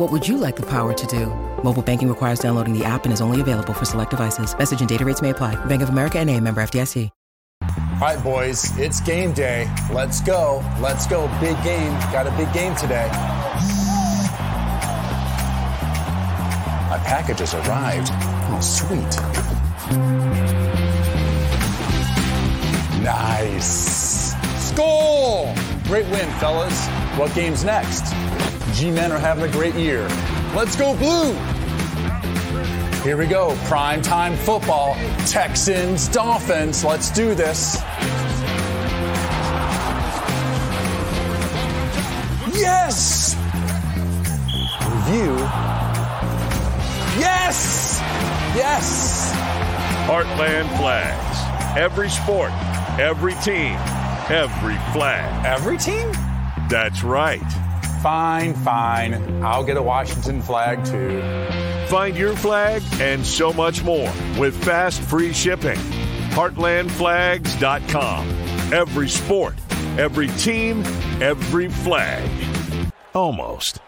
What would you like the power to do? Mobile banking requires downloading the app and is only available for select devices. Message and data rates may apply. Bank of America and a member FDIC. All right, boys, it's game day. Let's go. Let's go. Big game. Got a big game today. My package has arrived. Oh, sweet. Nice. Score! Great win, fellas. What game's next? G-Men are having a great year. Let's go blue! Here we go. Prime time football. Texans, Dolphins. Let's do this. Yes! Review. Yes! Yes! Heartland Flags. Every sport, every team, every flag. Every team? That's right. Fine, fine. I'll get a Washington flag too. Find your flag and so much more with fast free shipping. Heartlandflags.com. Every sport, every team, every flag. Almost.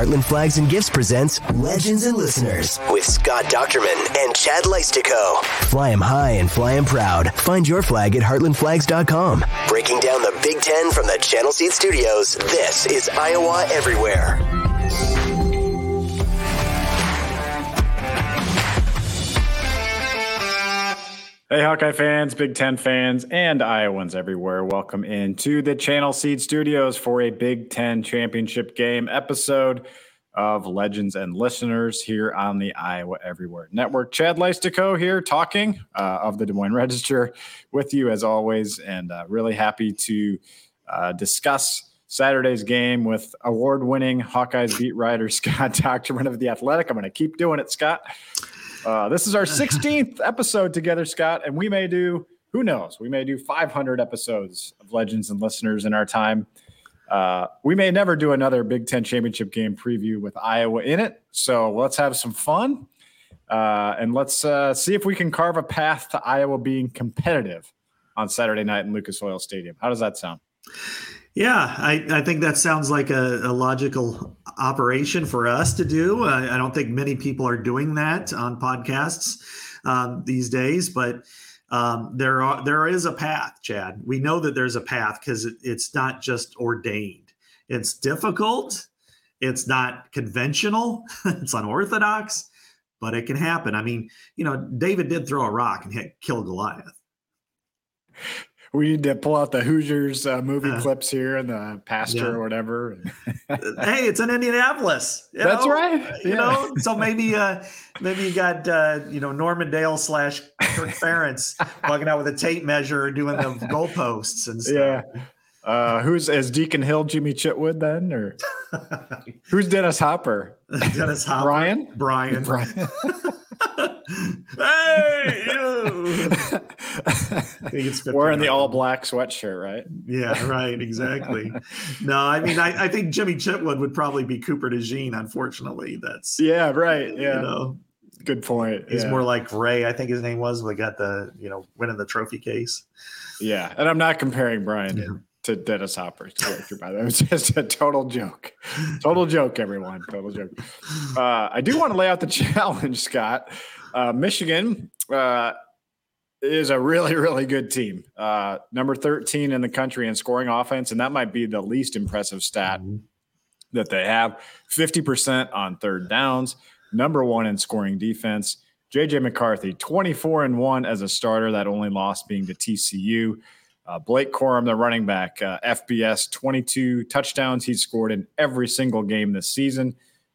Heartland Flags and Gifts presents Legends and Listeners with Scott Dochterman and Chad Leistikow. Fly Fly 'em high and fly fly 'em proud. Find your flag at heartlandflags.com. Breaking down the Big Ten from the Channel Seed Studios, this is Iowa Everywhere. Hey, Hawkeye fans, Big Ten fans, and Iowans everywhere. Welcome into the Channel Seed Studios for a Big Ten championship game episode of Legends and Listeners here on the Iowa Everywhere Network. Chad Leistikow here talking uh, of the Des Moines Register with you as always, and uh, really happy to uh, discuss Saturday's game with award winning Hawkeyes beat writer Scott Dochterman of The Athletic. I'm going to keep doing it, Scott. Uh, this is our 16th episode together, Scott, and we may do, who knows, we may do 500 episodes of Legends and Listeners in our time. Uh, we may never do another Big Ten championship game preview with Iowa in it. So let's have some fun uh, and let's uh, see if we can carve a path to Iowa being competitive on Saturday night in Lucas Oil Stadium. How does that sound? Yeah, I, I think that sounds like a, a logical operation for us to do. I, don't think many people are doing that on podcasts um, these days, but um, there are there is a path, Chad. We know that there's a path because it, it's not just ordained. It's difficult. It's not conventional. it's unorthodox, but it can happen. I mean, you know, David did throw a rock and hit kill Goliath. We need to pull out the Hoosiers uh, movie Uh, clips here and the pastor yeah. or whatever. hey, it's in Indianapolis. That's know? right. You know, so maybe uh maybe you got uh you know Norman Dale slash Kirk Ferentz walking out with a tape measure doing the goalposts and yeah. stuff. Uh, who's as Deacon Hill Jimmy Chitwood then, or who's Dennis Hopper? Dennis Hopper. Brian? Brian. Brian. Hey, you. He gets 50 Wearing the all black sweatshirt, right? Yeah, right, exactly. no, I mean, I, I think Jimmy Chitwood would probably be Cooper DeJean. Unfortunately, that's Yeah, right. Yeah, you know, good point. he's yeah. more like Ray. I think his name was. We got the you know winning the trophy case. yeah, and I'm not comparing Brian Yeah. to, to Dennis Hopper's character, by the way. It was just a total joke. Total joke, everyone. Total joke. Uh, I do want to lay out the challenge, Scott. Uh, Michigan uh, is a really, really good team. Uh, number 13 in the country in scoring offense, and that might be the least impressive stat that they have 50% on third downs, number one in scoring defense. JJ McCarthy, 24 and 1 as a starter, that only loss being to TCU. Uh, Blake Corum, the running back, uh, FBS, 22 touchdowns he's scored in every single game this season.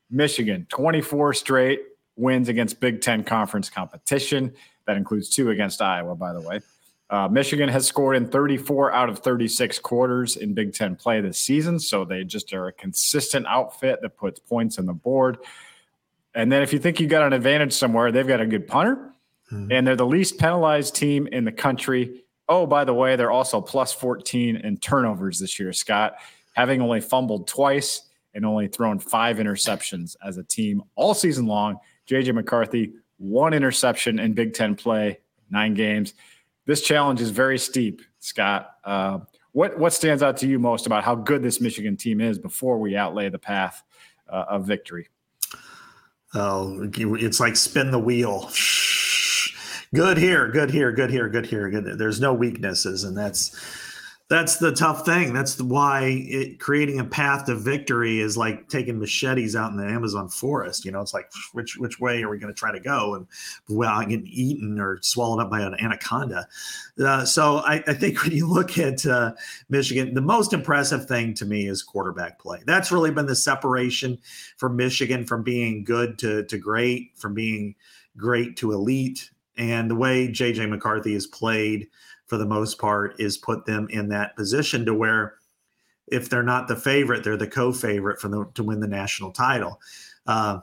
Michigan, 24 straight wins against Big Ten conference competition. That includes two against Iowa, by the way. Uh, Michigan has scored in 34 out of 36 quarters in Big Ten play this season. So they just are a consistent outfit that puts points on the board. And then if you think you got an advantage somewhere, they've got a good punter, mm-hmm. and they're the least penalized team in the country. Oh, by the way, they're also plus 14 in turnovers this year, Scott, having only fumbled twice and only thrown five interceptions as a team all season long. JJ McCarthy, one interception in Big Ten play, nine games. This challenge is very steep, Scott. Uh, what what stands out to you most about how good this Michigan team is before we outlay the path uh, of victory? Oh, it's like spin the wheel. Good here, good here, good here, good here. Good. There's no weaknesses, and that's that's the tough thing. That's why it, creating a path to victory is like taking machetes out in the Amazon forest. You know, it's like which which way are we going to try to go and without getting eaten or swallowed up by an anaconda? Uh, so I, I, think when you look at uh, Michigan, the most impressive thing to me is quarterback play. That's really been the separation for Michigan from being good to to great, from being great to elite, and the way JJ McCarthy has played for the most part, is put them in that position to where if they're not the favorite, they're the co-favorite for the to win the national title. Uh,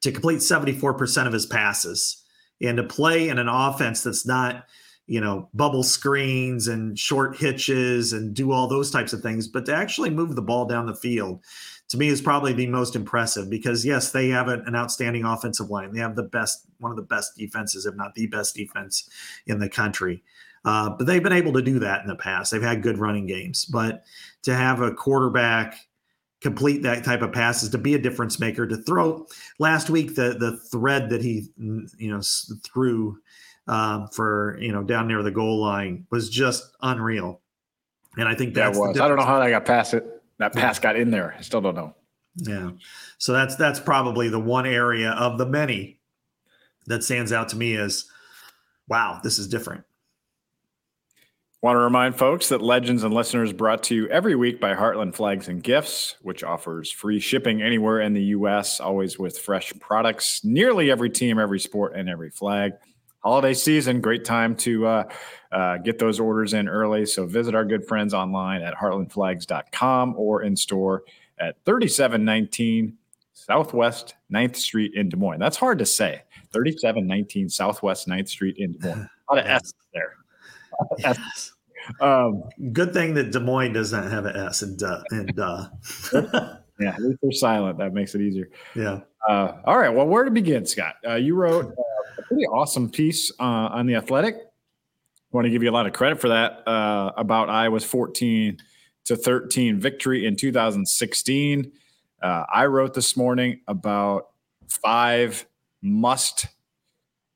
to complete 74% of his passes and to play in an offense that's not, you know, bubble screens and short hitches and do all those types of things, but to actually move the ball down the field to me is probably the most impressive because yes, they have an outstanding offensive line. They have the best, one of the best defenses, if not the best defense in the country. Uh, but they've been able to do that in the past. They've had good running games, but to have a quarterback complete that type of passes, to be a difference maker, to throw last week the the thread that he you know threw um, for you know down near the goal line was just unreal. And I think that was. I don't know how that got past it. That pass got in there. I still don't know. Yeah. So that's that's probably the one area of the many that stands out to me as wow, this is different. Want to remind folks that Legends and Listeners brought to you every week by Heartland Flags and Gifts, which offers free shipping anywhere in the U.S., always with fresh products. Nearly every team, every sport, and every flag. Holiday season, great time to uh, uh, get those orders in early. So visit our good friends online at heartlandflags.com or in store at 3719 Southwest 9th Street in Des Moines. That's hard to say. 3719 Southwest 9th Street in Des Moines. A lot of S there. Yes. Um, Good thing that Des Moines does not have an S and duh and duh. yeah, at least they're silent. That makes it easier. Yeah. Uh, all right. Well, where to begin, Scott? Uh, you wrote uh, a pretty awesome piece uh, on the Athletic. Want to give you a lot of credit for that uh, about Iowa's 14 to 13 victory in 2016. Uh, I wrote this morning about five must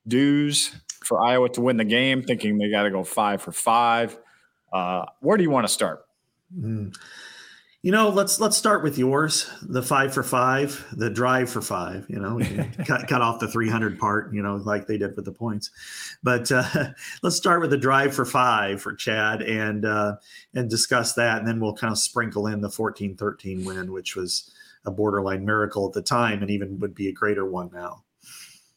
do's for Iowa to win the game, thinking they got to go five for five. Uh, where do you want to start? Mm. You know, let's let's start with yours, the five for five, the drive for five. You know, cut, cut off the three hundred part. You know, like they did with the points. But uh, let's start with the drive for five for Chad and uh, and discuss that, and then we'll kind of sprinkle in the 14-13 win, which was a borderline miracle at the time, and even would be a greater one now.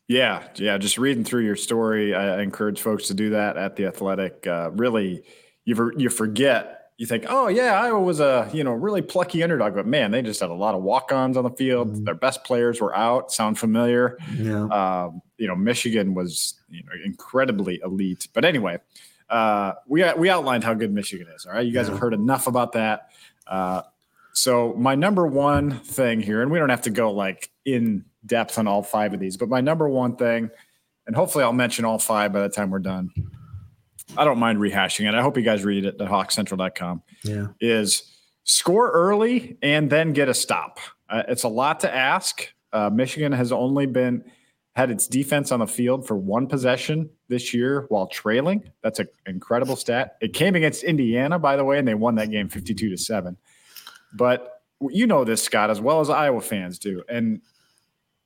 Yeah, yeah. Just reading through your story, I encourage folks to do that at the Athletic. Uh, really, you you forget. You think, oh yeah, Iowa was a you know really plucky underdog, but man, they just had a lot of walk-ons on the field. Mm-hmm. Their best players were out. Sound familiar? Yeah. Um, you know, Michigan was you know incredibly elite. But anyway, uh, we we outlined how good Michigan is. All right, you guys yeah. have heard enough about that. Uh, so my number one thing here, and we don't have to go like in depth on all five of these. But my number one thing, and hopefully I'll mention all five by the time we're done. I don't mind rehashing it. I hope you guys read it at hawkcentral.com. Yeah. Is score early and then get a stop. Uh, it's a lot to ask. Uh, Michigan has only been had its defense on the field for one possession this year while trailing. That's an incredible stat. It came against Indiana, by the way, and they won that game 52 to 7. But you know this, Scott, as well as Iowa fans do. And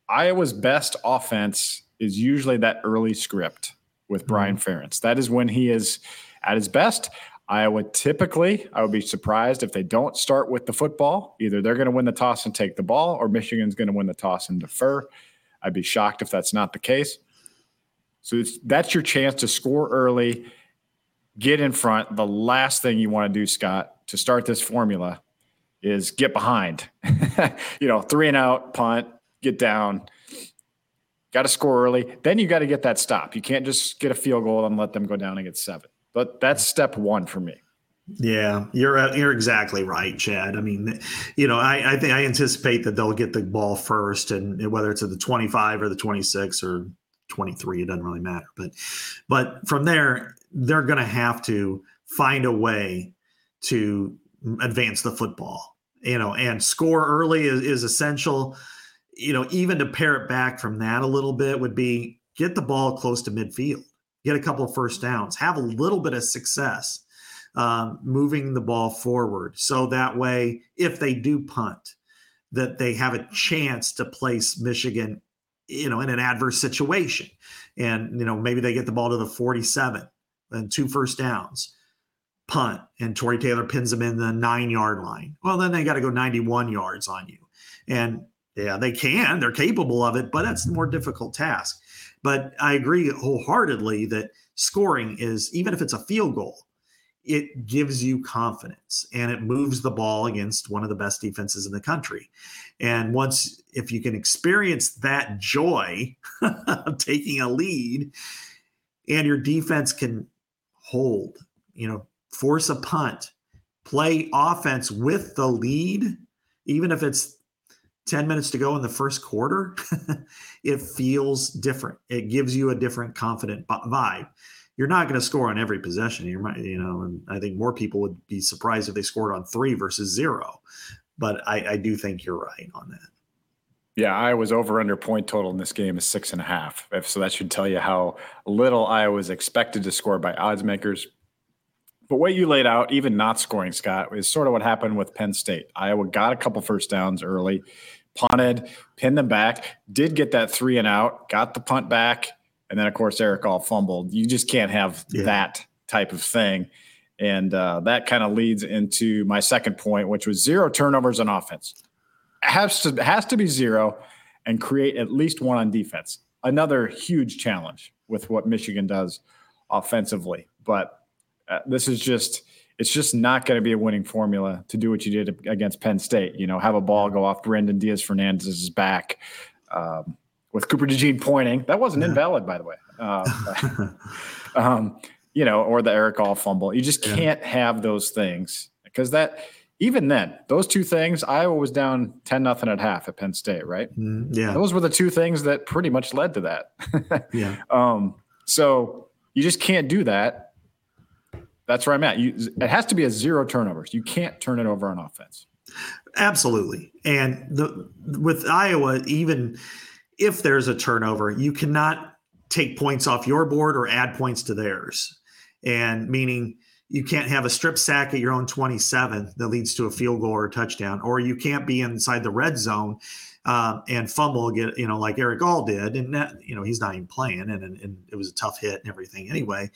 Iowa's best offense is usually that early script with Brian mm-hmm. Ferentz. That is when he is at his best. Iowa typically, I would be surprised if they don't start with the football. Either they're going to win the toss and take the ball, or Michigan's going to win the toss and defer. I'd be shocked if that's not the case. So that's your chance to score early, get in front. The last thing you want to do, Scott, to start this formula is get behind. you know, three and out, punt, get down. Got to score early. Then you got to get that stop. You can't just get a field goal and let them go down and get seven. But that's step one for me. Yeah, you're uh, you're exactly right, Chad. I mean, you know, I, I think I anticipate that they'll get the ball first, and whether it's at the 25 or the 26 or 23, it doesn't really matter. But but from there, they're going to have to find a way to advance the football, you know, and score early is, is essential. You know, even to pare it back from that a little bit would be get the ball close to midfield get a couple of first downs, have a little bit of success um, moving the ball forward. So that way, if they do punt, that they have a chance to place Michigan, you know, in an adverse situation. And, you know, maybe they get the ball to the 47 and two first downs, punt, and Tory Taylor pins them in the nine yard line. Well, then they got to go 91 yards on you. And yeah, they can, they're capable of it, but that's a more difficult task. But I agree wholeheartedly that scoring is, even if it's a field goal, it gives you confidence and it moves the ball against one of the best defenses in the country. And once, if you can experience that joy of taking a lead and your defense can hold, you know, force a punt, play offense with the lead, even if it's 10 minutes to go in the first quarter, it feels different. It gives you a different confident vibe. You're not going to score on every possession. You might, you know, and I think more people would be surprised if they scored on three versus zero. But I, I do think you're right on that. Yeah, I was over under point total in this game is six and a half. So that should tell you how little I was expected to score by odds makers. But what you laid out, even not scoring, Scott, is sort of what happened with Penn State. Iowa got a couple first downs early punted, pinned them back, did get that three and out, got the punt back, and then of course Erick All fumbled. You just can't have yeah. that type of thing. And uh, that kind of leads into my second point, which was zero turnovers on offense. Has to has to be zero, and create at least one on defense. Another huge challenge with what Michigan does offensively. But uh, this is just it's just not going to be a winning formula to do what you did against Penn State. You know, have a ball go off Brendan Diaz Fernandez's back um, with Cooper DeJean pointing. That wasn't yeah. invalid, by the way. Um, um, you know, or the Erick All fumble. You just can't yeah. have those things because that even then, those two things, Iowa was down 10 nothing at half at Penn State, right? Mm, yeah. Those were the two things that pretty much led to that. yeah. Um, so you just can't do that that's where I'm at. You, it has to be a zero turnovers. You can't turn it over on offense. Absolutely. And the with Iowa, even if there's a turnover, you cannot take points off your board or add points to theirs. And meaning you can't have a strip sack at your own 27 that leads to a field goal or a touchdown, or you can't be inside the red zone uh, and fumble get you know like Erick All did, and that, you know he's not even playing, and, and, and it was a tough hit and everything anyway.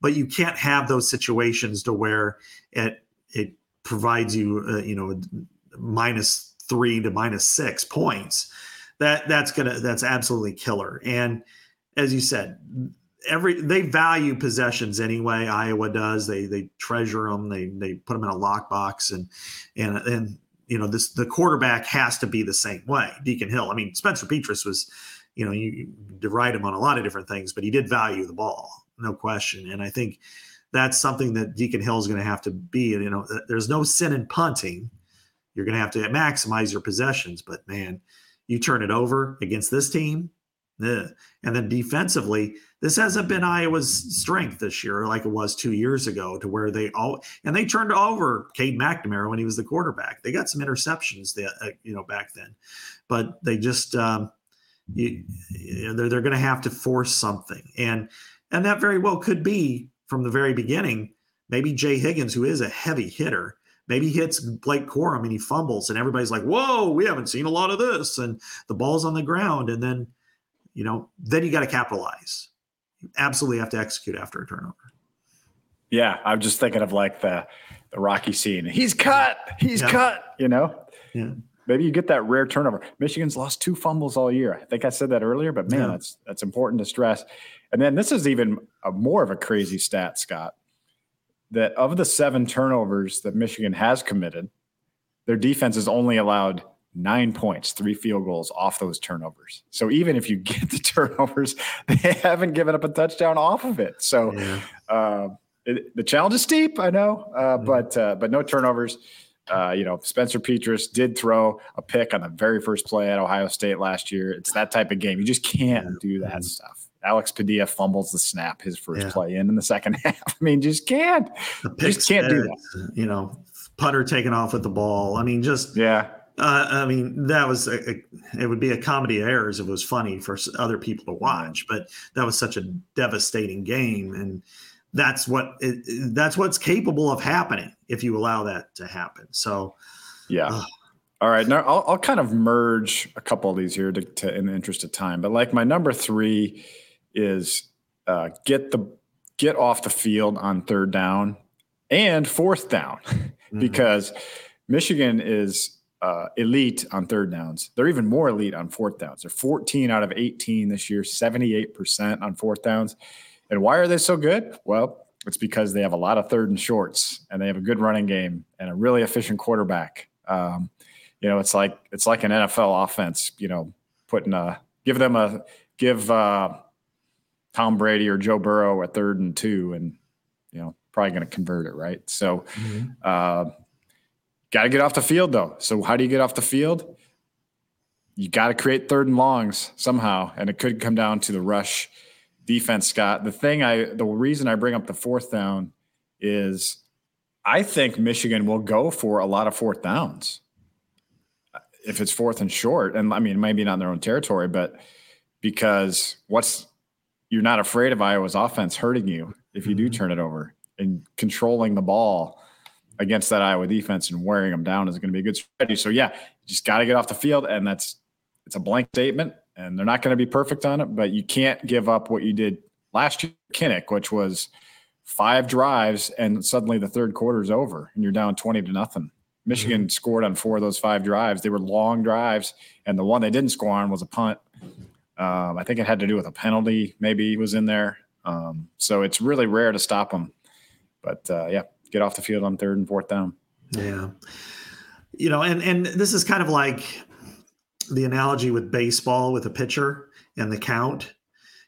But you can't have those situations to where it it provides you uh, you know minus three to minus six points. That that's gonna that's absolutely killer. And as you said, every they value possessions anyway. Iowa does. They they treasure them. They they put them in a lockbox and and and you know, this the quarterback has to be the same way. Deacon Hill. I mean, Spencer Petras was, you know, you deride him on a lot of different things, but he did value the ball, no question. And I think that's something that Deacon Hill is going to have to be. You know, there's no sin in punting. You're going to have to maximize your possessions, but man, you turn it over against this team, and then defensively, this hasn't been Iowa's strength this year, like it was two years ago, to where they all and they turned over Cade McNamara when he was the quarterback. They got some interceptions that uh, you know back then, but they just um, you, you know, they're they're going to have to force something, and and that very well could be from the very beginning. Maybe Jay Higgins, who is a heavy hitter, Maybe hits Blake Corum and he fumbles, and everybody's like, "Whoa, we haven't seen a lot of this," and the ball's on the ground, and then, you know, then you got to capitalize. You absolutely have to execute after a turnover. Yeah, I'm just thinking of like the the Rocky scene. He's cut. He's yeah. cut. You know. Yeah. Maybe you get that rare turnover. Michigan's lost two fumbles all year. I think I said that earlier, but man, yeah. that's that's important to stress. And then this is even a, more of a crazy stat, Scott. That of the seven turnovers that Michigan has committed, their defense has only allowed nine points, three field goals off those turnovers. So even if you get the turnovers, they haven't given up a touchdown off of it. So yeah. uh, it, the challenge is steep, I know, uh, mm-hmm. but uh, but no turnovers. Uh, you know, Spencer Petras did throw a pick on the very first play at Ohio State last year. It's that type of game. You just can't do that mm-hmm. stuff. Alex Padilla fumbles the snap his first yeah. play in in the second half. I mean, just can't. just can't do that. You know, putter taking off with the ball. I mean, just yeah. Uh, I mean, that was a, a, it would be a comedy of errors if it was funny for other people to watch, but that was such a devastating game, and that's what it, that's what's capable of happening if you allow that to happen. So, yeah. Uh, all right, now I'll, I'll, kind of merge a couple of these here to, to, in the interest of time. But like my number three is uh, get the get off the field on third down and fourth down, mm-hmm. because Michigan is uh, elite on third downs. They're even more elite on fourth downs. They're 14 out of 18 this year, 78% on fourth downs. And why are they so good? Well, it's because they have a lot of third and shorts, and they have a good running game and a really efficient quarterback. Um, you know, it's like it's like an NFL offense. You know, putting a give them a give uh, Tom Brady or Joe Burrow a third and two, and you know, probably going to convert it, right? So, mm-hmm. uh, got to get off the field though. So, how do you get off the field? You got to create third and longs somehow, and it could come down to the rush defense, Scott. The thing I, the reason I bring up the fourth down is I think Michigan will go for a lot of fourth downs if it's fourth and short. And I mean, maybe not in their own territory, but because what's you're not afraid of Iowa's offense hurting you if you do mm-hmm. turn it over and controlling the ball against that Iowa defense and wearing them down is going to be a good strategy. So yeah, you just got to get off the field, and that's it's a blank statement and they're not going to be perfect on it, but you can't give up what you did last year, Kinnick, which was five drives, and suddenly the third quarter is over, and you're down twenty to nothing. Michigan mm-hmm. scored on four of those five drives. They were long drives, and the one they didn't score on was a punt. Um, I think it had to do with a penalty, maybe was in there. Um, so it's really rare to stop them. But uh, yeah, get off the field on third and fourth down. Yeah, you know, and and this is kind of like the analogy with baseball with a pitcher and the count,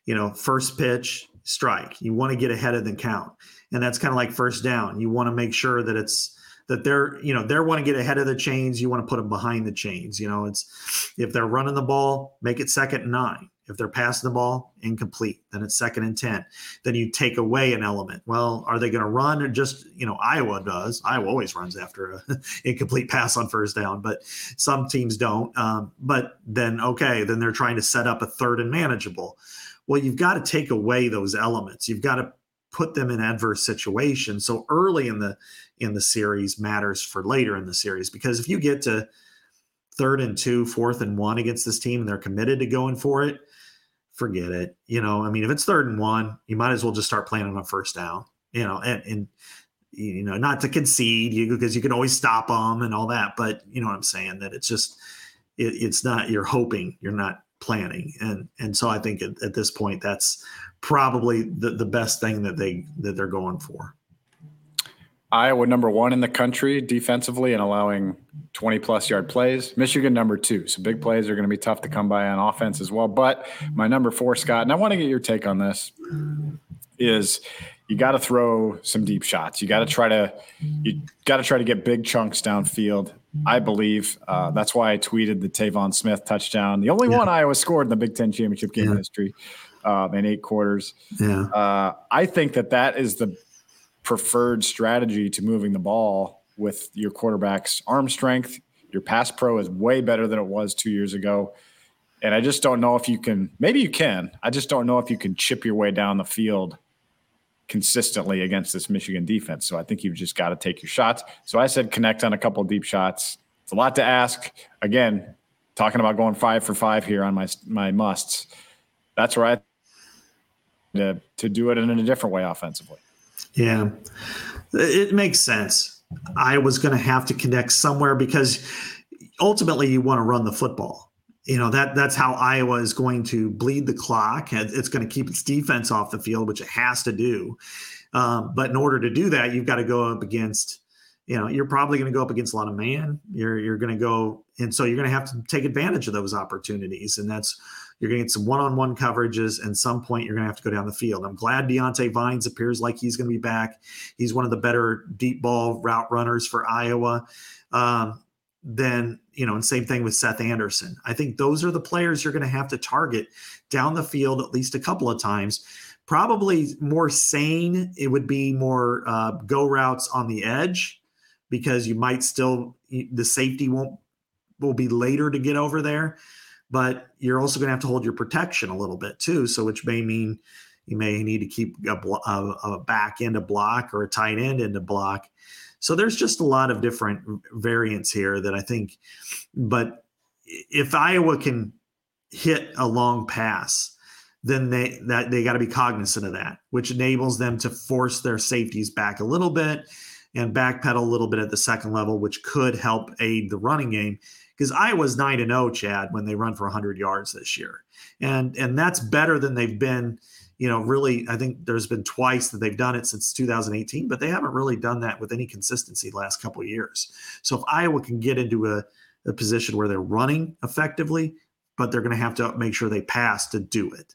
you know, first pitch, strike. You want to get ahead of the count. And that's kind of like first down. You want to make sure that it's that they're, you know, they want to get ahead of the chains. You want to put them behind the chains. You know, it's if they're running the ball, make it second and nine. If they're passing the ball, incomplete. Then it's second and 10. Then you take away an element. Well, are they going to run or just, you know, Iowa does. Iowa always runs after an incomplete pass on first down, but some teams don't. Um, but then, okay, then they're trying to set up a third and manageable. Well, you've got to take away those elements. You've got to put them in adverse situations. So early in the in the series matters for later in the series because if you get to third and two, fourth and one against this team and they're committed to going for it, forget it. You know, I mean, if it's third and one, you might as well just start playing on a first down. You know, and, and you know, not to concede you because you can always stop them and all that. But you know what I'm saying? That it's just it, it's not you're hoping you're not planning and and so i think at, at, this point that's probably the, the best thing that they that they're going for Iowa number one in the country defensively and allowing 20 plus yard plays. Michigan number two. So big plays are going to be tough to come by on offense as well. But my number four, Scott, and I want to get your take on this, is you got to throw some deep shots. You got to try to you got to try to get big chunks downfield. I believe uh, that's why I tweeted the Tevaun Smith touchdown, the only yeah. one Iowa scored in the Big Ten championship game yeah. history um, in eight quarters. Yeah. Uh, I think that that is the preferred strategy to moving the ball with your quarterback's arm strength. Your pass pro is way better than it was two years ago. And I just don't know if you can, maybe you can. I just don't know if you can chip your way down the field consistently against this Michigan defense. So I think you've just got to take your shots. So I said connect on a couple deep shots. It's a lot to ask. Again, talking about going five for five here on my my musts. That's right. To, to do it in a different way offensively. Yeah, it makes sense. I was going to have to connect somewhere because ultimately you want to run the football. You know that that's how Iowa is going to bleed the clock. It's going to keep its defense off the field, which it has to do. Um, but in order to do that, you've got to go up against. You know, you're probably going to go up against a lot of man. You're you're going to go, and so you're going to have to take advantage of those opportunities, and that's you're going to get some one-on-one coverages, and some point you're going to have to go down the field. I'm glad Diante Vines appears like he's going to be back. He's one of the better deep ball route runners for Iowa. Um, then you know, and same thing with Seth Anderson. I think those are the players you're going to have to target down the field at least a couple of times. Probably more sane. It would be more uh, go routes on the edge because you might still the safety won't will be later to get over there but you're also going to have to hold your protection a little bit too. So, which may mean you may need to keep a, a, a back end a block or a tight end into block. So there's just a lot of different variants here that I think. But if Iowa can hit a long pass, then they that they got to be cognizant of that, which enables them to force their safeties back a little bit and backpedal a little bit at the second level, which could help aid the running game because Iowa's nine and zero, oh, Chad, when they run for 100 yards this year, and and that's better than they've been. You know, really, I think there's been twice that they've done it since 2018, but they haven't really done that with any consistency the last couple years. So if Iowa can get into a, a position where they're running effectively, but they're going to have to make sure they pass to do it.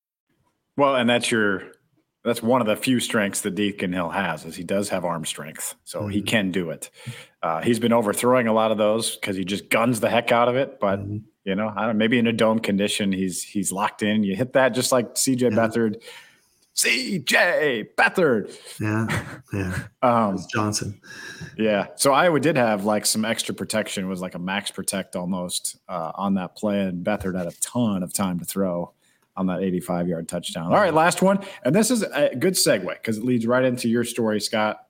Well, and that's your that's one of the few strengths that Deacon Hill has is he does have arm strength, so mm-hmm. he can do it. Uh, he's been overthrowing a lot of those because he just guns the heck out of it. But mm-hmm. you know, I don't, maybe in a dome condition, he's he's locked in. You hit that just like C.J. Yeah. Beathard. C.J. Beathard. Yeah, yeah. um, Johnson. Yeah. So Iowa did have like some extra protection. It was like a max protect almost uh, on that play, and Beathard had a ton of time to throw on that 85 yard touchdown. All right, last one. And this is a good segue because it leads right into your story, Scott.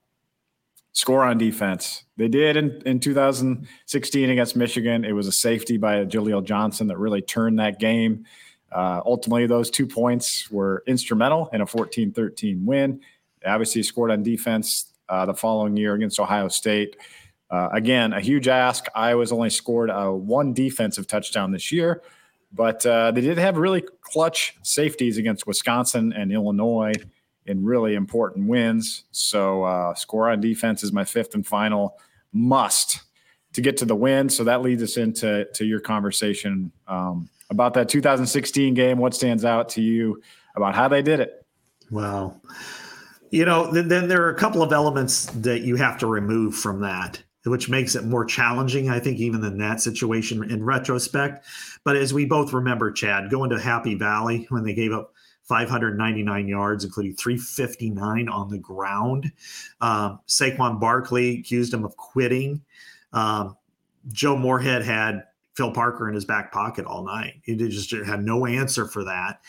Score on defense. They did in, in 2016 against Michigan. It was a safety by Jaleel Johnson that really turned that game. Uh, ultimately, those two points were instrumental in a 14 13 win. They obviously scored on defense uh, the following year against Ohio State. Uh, again, a huge ask. Iowa's only scored uh, one defensive touchdown this year. But uh, they did have really clutch safeties against Wisconsin and Illinois in really important wins. So uh, score on defense is my fifth and final must to get to the win. So that leads us into to your conversation um, about that 2016 game. What stands out to you about how they did it? Well, you know, then, then there are a couple of elements that you have to remove from that which makes it more challenging, I think, even than that situation in retrospect. But as we both remember, Chad, going to Happy Valley when they gave up 599 yards, including 359 on the ground. Um, Saquon Barkley accused him of quitting. Um, Joe Moorhead had Phil Parker in his back pocket all night. He just had no answer for that.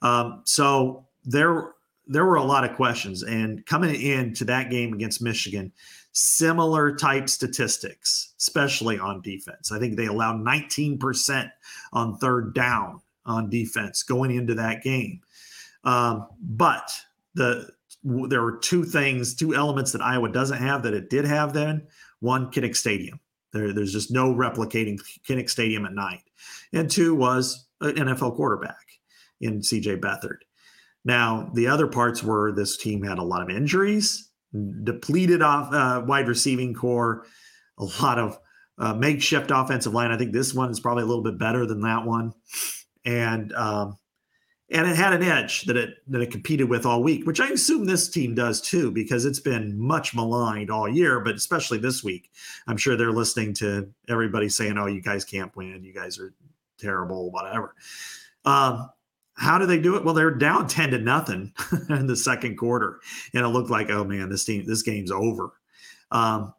Um, so there, there were a lot of questions. And coming into that game against Michigan, similar type statistics, especially on defense. I think they allowed 19% on third down on defense going into that game. Um, but the there were two things, two elements that Iowa doesn't have that it did have then. One, Kinnick Stadium. There, there's just no replicating Kinnick Stadium at night. And two was an NFL quarterback in CJ Beathard. Now, the other parts were this team had a lot of injuries depleted off uh, wide receiving core, a lot of uh, makeshift offensive line. I think this one is probably a little bit better than that one, and um, and it had an edge that it that it competed with all week, which I assume this team does too, because it's been much maligned all year, but especially this week. I'm sure they're listening to everybody saying, "Oh, you guys can't win. You guys are terrible, whatever." Um, how do they do it? Well, they're down ten to nothing in the second quarter, and it looked like, "Oh man, this team, this game's over." Um,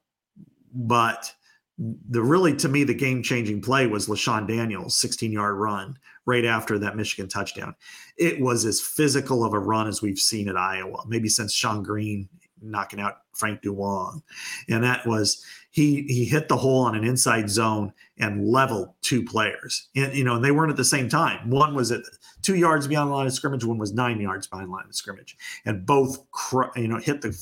but the really to me the game changing play was LeShun Daniels 16 yard run right after that Michigan touchdown. It was as physical of a run as we've seen at Iowa, maybe since Shonn Greene knocking out Frank Duong. And that was he he hit the hole on an inside zone and leveled two players. And you know, and they weren't at the same time. One was at two yards beyond the line of scrimmage, one was nine yards behind the line of scrimmage. And both you know hit the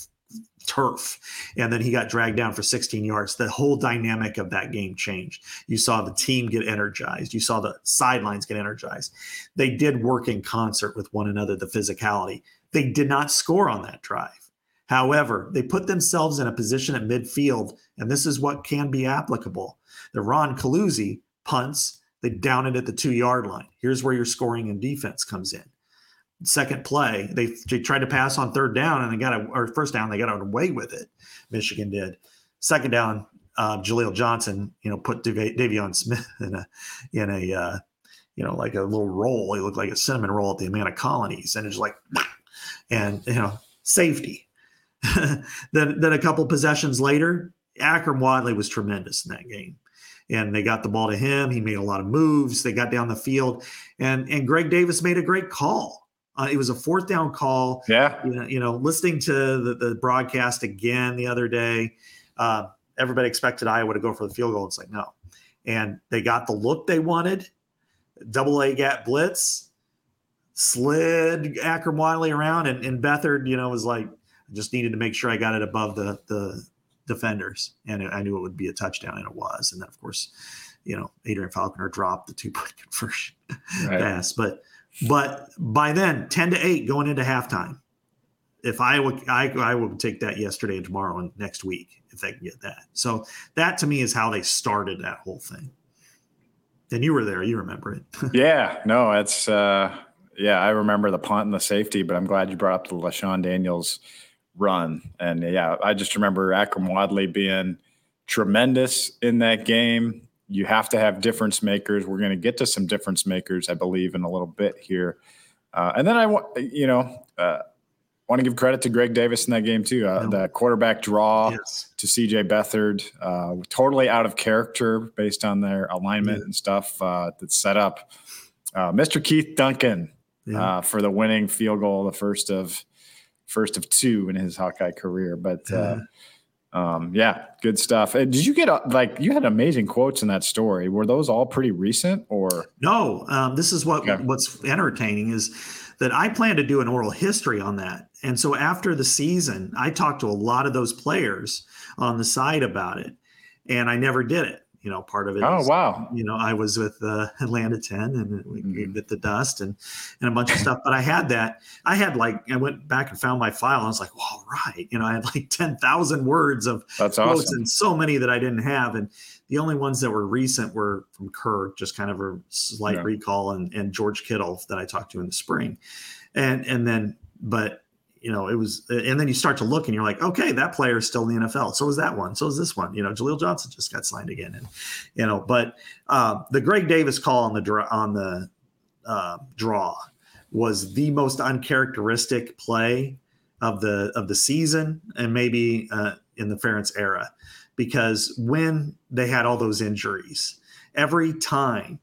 turf. And then he got dragged down for 16 yards. The whole dynamic of that game changed. You saw the team get energized. You saw the sidelines get energized. They did work in concert with one another, the physicality. They did not score on that drive. However, they put themselves in a position at midfield, and this is what can be applicable. The Ron Coluzzi punts, they down it at the two yard line. Here's where your scoring and defense comes in second play. They, they tried to pass on third down and they got a or first down. They got away with it. Michigan did. Second down, uh, Jaleel Johnson, you know, put De'Veon Smith in a in a uh, you know like a little roll. He looked like a cinnamon roll at the of colonies, and it's like, and you know, safety. then then a couple possessions later, Akrum Wadley was tremendous in that game and they got the ball to him. He made a lot of moves. They got down the field, and and Greg Davis made a great call. Uh, it was a fourth down call. Yeah. You know, you know listening to the, the broadcast again the other day, uh, everybody expected Iowa to go for the field goal. It's like, no. And they got the look they wanted. Double A gap blitz, slid Akrum Wadley around, and, and Beathard, you know, was like, just needed to make sure I got it above the the defenders. And I knew it would be a touchdown, and it was. And then, of course, you know, Adrian Falconer dropped the two point conversion right. pass. But but by then, 10 to 8 going into halftime. If I would I, I would take that yesterday and tomorrow and next week if they can get that. So that to me is how they started that whole thing. And you were there, you remember it. yeah, no, it's uh yeah, I remember the punt and the safety, but I'm glad you brought up the LeShun Daniels run. And yeah, I just remember Akrum Wadley being tremendous in that game you have to have difference makers. We're going to get to some difference makers, I believe, in a little bit here. Uh, and then I want, you know, uh, want to give credit to Greg Davis in that game too. Uh, The quarterback draw yes. to CJ Beathard, uh, totally out of character based on their alignment yeah. and stuff uh, that's set up. Uh, Mr. Keith Duncan yeah. for the winning field goal, the first of first of two in his Hawkeye career. But yeah um, yeah, good stuff. Uh, did you get uh, like you had amazing quotes in that story? Were those all pretty recent or no? Um, this is what what's entertaining is that I plan to do an oral history on that, and so after the season, I talked to a lot of those players on the side about it, and I never did it you know, part of it. Oh is, wow! You know, I was with uh, Atlanta Ten, and we mm-hmm. bit the dust and and a bunch of stuff. But I had that. I had like I went back and found my file. and I was like, all right, you know, I had like ten thousand words of That's quotes awesome. and so many that I didn't have. And the only ones that were recent were from Kerr, just kind of a slight yeah. recall, and and George Kittle that I talked to in the spring, and and then but you know, it was, and then you start to look and you're like, okay, that player is still in the NFL. So is that one. So is this one. You know, Jaleel Johnson just got signed again, and you know, but uh, the Greg Davis call on the draw on the uh, draw was the most uncharacteristic play of the of the season, and maybe uh, in the Ferentz era, because when they had all those injuries, every time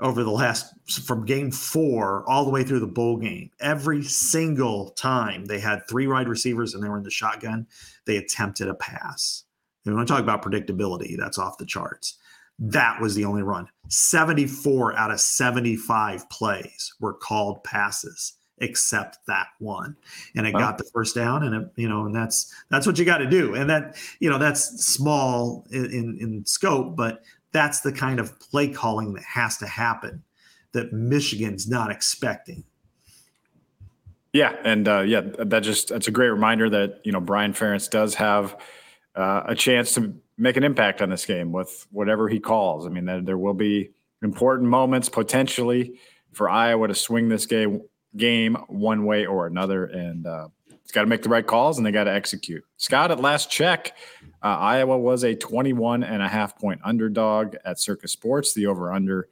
over the last from game four all the way through the bowl game. Every single time they had three wide receivers and they were in the shotgun, they attempted a pass. And we want to talk about predictability, that's off the charts. That was the only run. 74 out of 75 plays were called passes except that one and it wow. got the first down and it, you know and that's that's what you got to do and that you know that's small in, in, in scope but that's the kind of play calling that has to happen that Michigan's not expecting. Yeah, and uh, yeah, that just that's a great reminder that you know Brian Ferentz does have uh, a chance to make an impact on this game with whatever he calls. I mean, there, there will be important moments potentially for Iowa to swing this game game one way or another, and uh, it's got to make the right calls and they got to execute. Scott, at last check, uh, Iowa was a 21 and a half point underdog at Circa Sports. The over under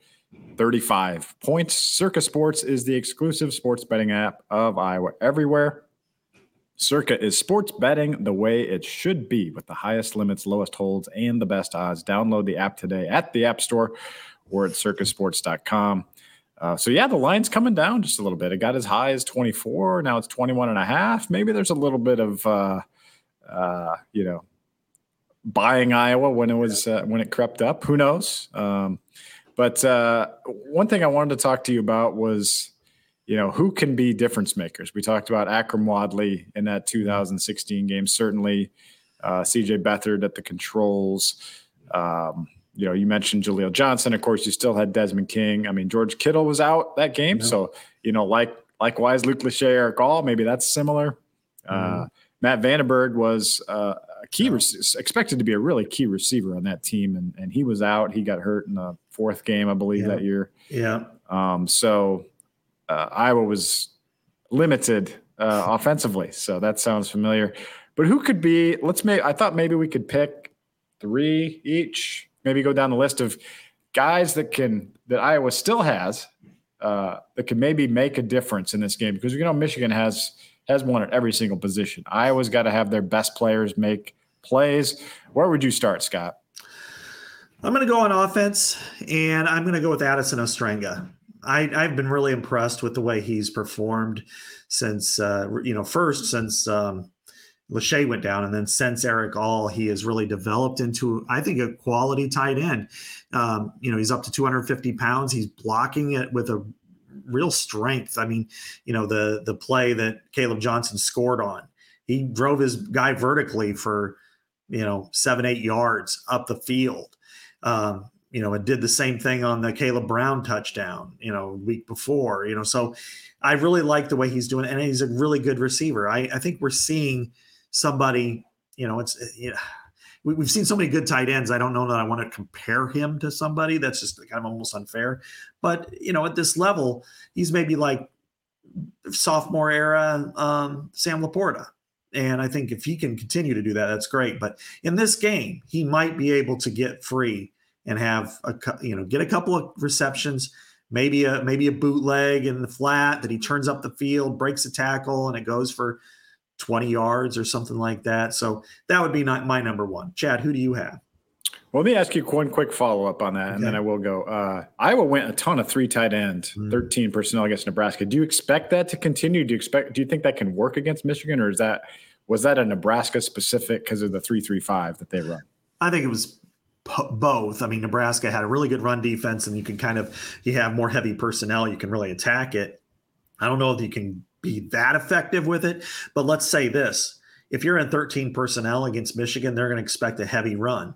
35 points. Circa Sports is the exclusive sports betting app of Iowa everywhere. Circa is sports betting the way it should be with the highest limits, lowest holds, and the best odds. Download the app today at the App Store or at circasports.com. Uh, so yeah, the line's coming down just a little bit. It got as high as 24. Now it's 21 and a half. Maybe there's a little bit of, uh, uh, you know, buying Iowa when it was uh, when it crept up. Who knows? Um, but uh, one thing I wanted to talk to you about was, you know, who can be difference makers. We talked about Akrum Wadley in that 2016 game. Certainly, uh, C.J. Beathard at the controls. Um, you know, you mentioned Jaleel Johnson. Of course, you still had Desmond King. I mean, George Kittle was out that game, yeah. so you know, like likewise, Luke Lachey, Erick All, maybe that's similar. Mm-hmm. Uh, Matt VandeBerg was uh, a key, rec- expected to be a really key receiver on that team, and and he was out. He got hurt in the fourth game, I believe, yeah. that year. Yeah. Um, so uh, Iowa was limited uh, offensively, so that sounds familiar. But who could be? Let's make. I thought maybe we could pick three each maybe go down the list of guys that can that Iowa still has uh, that can maybe make a difference in this game because you know Michigan has has one at every single position. Iowa's got to have their best players make plays. Where would you start, Scott? I'm going to go on offense, and I'm going to go with Addison Ostrenga. I, have been really impressed with the way he's performed since, uh, you know, first since um, Lachey went down, and then since Erick All, he has really developed into, I think, a quality tight end. Um, you know, he's up to 250 pounds. He's blocking it with a real strength. I mean, you know, the the play that Caleb Johnson scored on, he drove his guy vertically for, you know, seven eight yards up the field. Um, you know, and did the same thing on the Caleb Brown touchdown, you know, week before, you know. So I really like the way he's doing, it. and he's a really good receiver. I, I think we're seeing somebody, you know, it's, you know, we, have seen so many good tight ends. I don't know that I want to compare him to somebody. That's just kind of almost unfair. But, you know, at this level, he's maybe like sophomore era um, Sam LaPorta. And I think if he can continue to do that, that's great. But in this game, he might be able to get free and have a you know get a couple of receptions, maybe a maybe a bootleg in the flat that he turns up the field, breaks a tackle, and it goes for 20 yards or something like that. So that would be not my number one. Chad, who do you have? Well, let me ask you one quick follow up on that, okay. and then I will go. Uh, Iowa went a ton of three tight end, mm. 13 personnel against Nebraska. Do you expect that to continue? Do you expect? Do you think that can work against Michigan, or is that was that a Nebraska specific because of the three three five that they run? I think it was both. I mean, Nebraska had a really good run defense, and you can kind of you have more heavy personnel. You can really attack it. I don't know if you can be that effective with it. But let's say this if you're in 13 personnel against Michigan, they're going to expect a heavy run.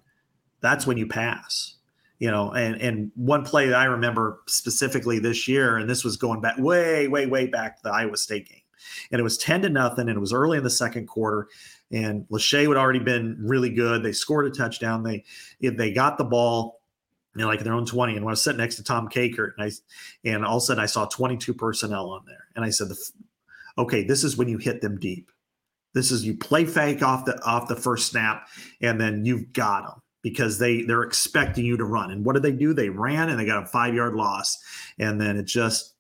That's when you pass. You know, and and one play that I remember specifically this year, and this was going back way, way, way back to the Iowa State game. And it was 10 to nothing, and it was early in the second quarter. And Lachey had already been really good. They scored a touchdown. They they got the ball you know, like their own 20. And when I was sitting next to Tom Kakert, and I and all of a sudden I saw 22 personnel on there. And I said, the okay, this is when you hit them deep. This is you play fake off the off the first snap, and then you've got them because they they're expecting you to run. And what did they do? They ran and they got a five yard loss, and then it just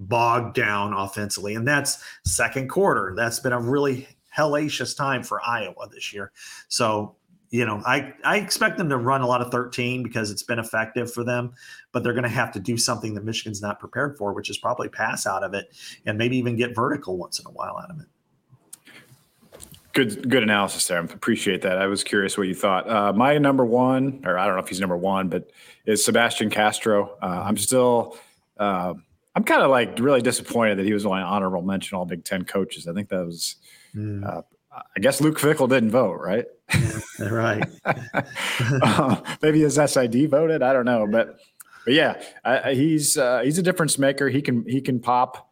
bogged down offensively. And that's second quarter. That's been a really hellacious time for Iowa this year. So you know, I, I expect them to run a lot of 13 because it's been effective for them, but they're going to have to do something that Michigan's not prepared for, which is probably pass out of it and maybe even get vertical once in a while out of it. Good, good analysis there. I appreciate that. I was curious what you thought. Uh, my number one, or I don't know if he's number one, but is Sebastian Castro. Uh, I'm still, uh, I'm kind of like really disappointed that he was only an honorable mention all Big Ten coaches. I think that was mm. I guess Luke Fickell didn't vote, right? Yeah, right. uh, maybe his SID voted. I don't know, but but yeah, uh, he's uh, he's a difference maker. He can he can pop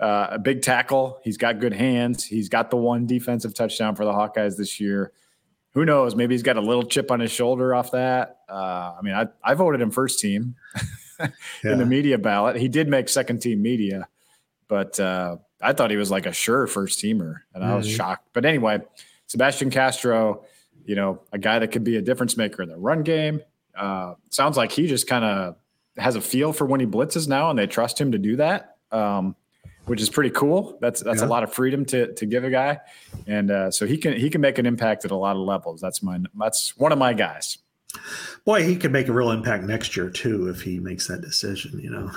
uh, a big tackle. He's got good hands. He's got the one defensive touchdown for the Hawkeyes this year. Who knows? Maybe he's got a little chip on his shoulder off that. Uh, I mean, I I voted him first team. yeah. in the media ballot. He did make second team media, but uh, I thought he was like a sure first teamer, and I was mm-hmm. shocked. But anyway, Sebastian Castro, you know, a guy that could be a difference maker in the run game. Uh, sounds like he just kind of has a feel for when he blitzes now, and they trust him to do that, um, which is pretty cool. That's that's yeah. a lot of freedom to to give a guy, and uh, so he can he can make an impact at a lot of levels. That's my that's one of my guys. Boy, he could make a real impact next year too if he makes that decision. You know,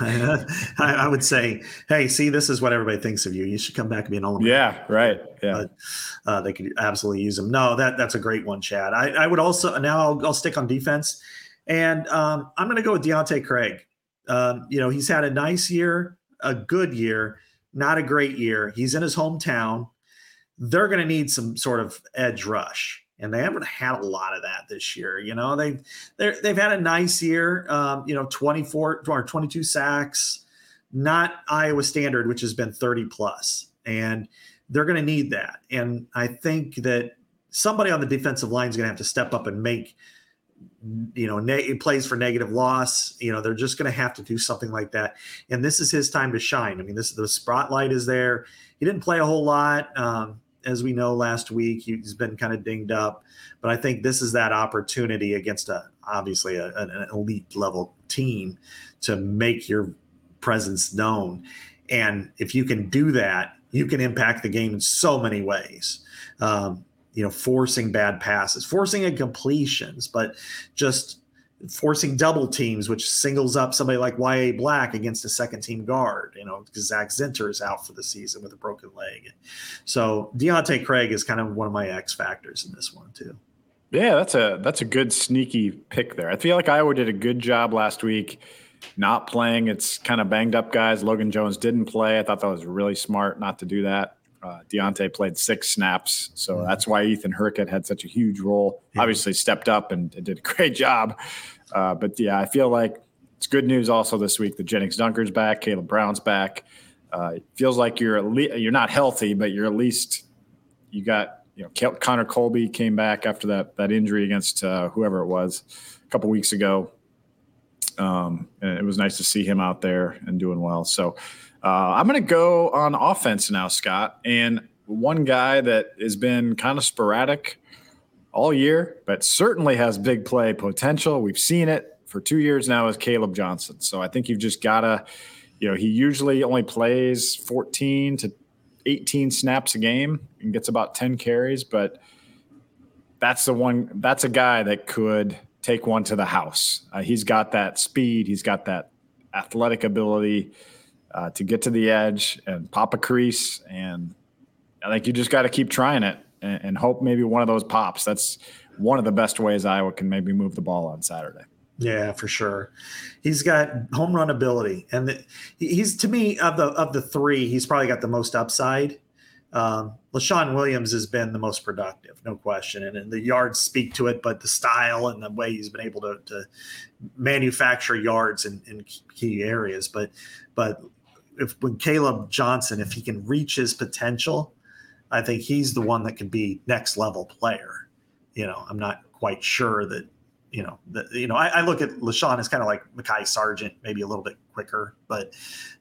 I, I, would say, hey, see, this is what everybody thinks of you. You should come back and be an all Yeah, right. Yeah, but, uh, they could absolutely use him. No, that that's a great one, Chad. I, I would also now I'll, I'll stick on defense, and um, I'm going to go with Deontae Craig. Um, you know, he's had a nice year, a good year, not a great year. He's in his hometown. They're going to need some sort of edge rush and they haven't had a lot of that this year. You know, they they they've had a nice year. Um, you know, 24 or 22 sacks, not Iowa standard, which has been 30 plus, and they're going to need that. And I think that somebody on the defensive line is going to have to step up and make you know ne- plays for negative loss you know they're just going to have to do something like that and this is his time to shine i mean this the spotlight is there he didn't play a whole lot um, as we know last week he's been kind of dinged up. But i think this is that opportunity against a obviously a, an elite level team to make your presence known. And if you can do that you can impact the game in so many ways. Um, you know forcing bad passes forcing incompletions but just forcing double teams, which singles up somebody like Y.A. Black against a second team guard, you know, because Zach Zinter is out for the season with a broken leg. So Deontae Craig is kind of one of my X factors in this one too. Yeah, that's a that's a good sneaky pick there. I feel like Iowa did a good job last week not playing. It's kind of banged up guys. Logan Jones didn't play. I thought that was really smart not to do that. Uh, Deontae played six snaps, so mm-hmm. that's why Ethan Hurkett had such a huge role. Yeah. Obviously, stepped up and, did a great job. Uh, but yeah, I feel like it's good news also this week that Jennings Dunker's back, Caleb Brown's back. Uh, it feels like you're le- you're not healthy, but you're at least you got you know Connor Colby came back after that that injury against uh, whoever it was a couple weeks ago. Um, and it was nice to see him out there and doing well. So uh, I'm going to go on offense now, Scott. And one guy that has been kind of sporadic all year, but certainly has big play potential. We've seen it for two years now is Caleb Johnson. So I think you've just got to, you know, he usually only plays 14 to 18 snaps a game and gets about 10 carries, but that's the one, that's a guy that could take one to the house. Uh, he's got that speed, he's got that athletic ability uh, to get to the edge and pop a crease. And I think you just got to keep trying it and, and, hope maybe one of those pops. That's one of the best ways Iowa can maybe move the ball on Saturday. Yeah, for sure. He's got home run ability, and the, he's to me of the of the three, he's probably got the most upside. Um, Leshon Williams has been the most productive, no question, and, and, the yards speak to it. But the style and the way he's been able to, to manufacture yards in, in key areas, but but if when Caleb Johnson, if he can reach his potential, I think he's the one that can be next level player. You know, I'm not quite sure that, you know, that, you know, I, I look at Leshon as kind of like Mekhi Sargent, maybe a little bit quicker, but,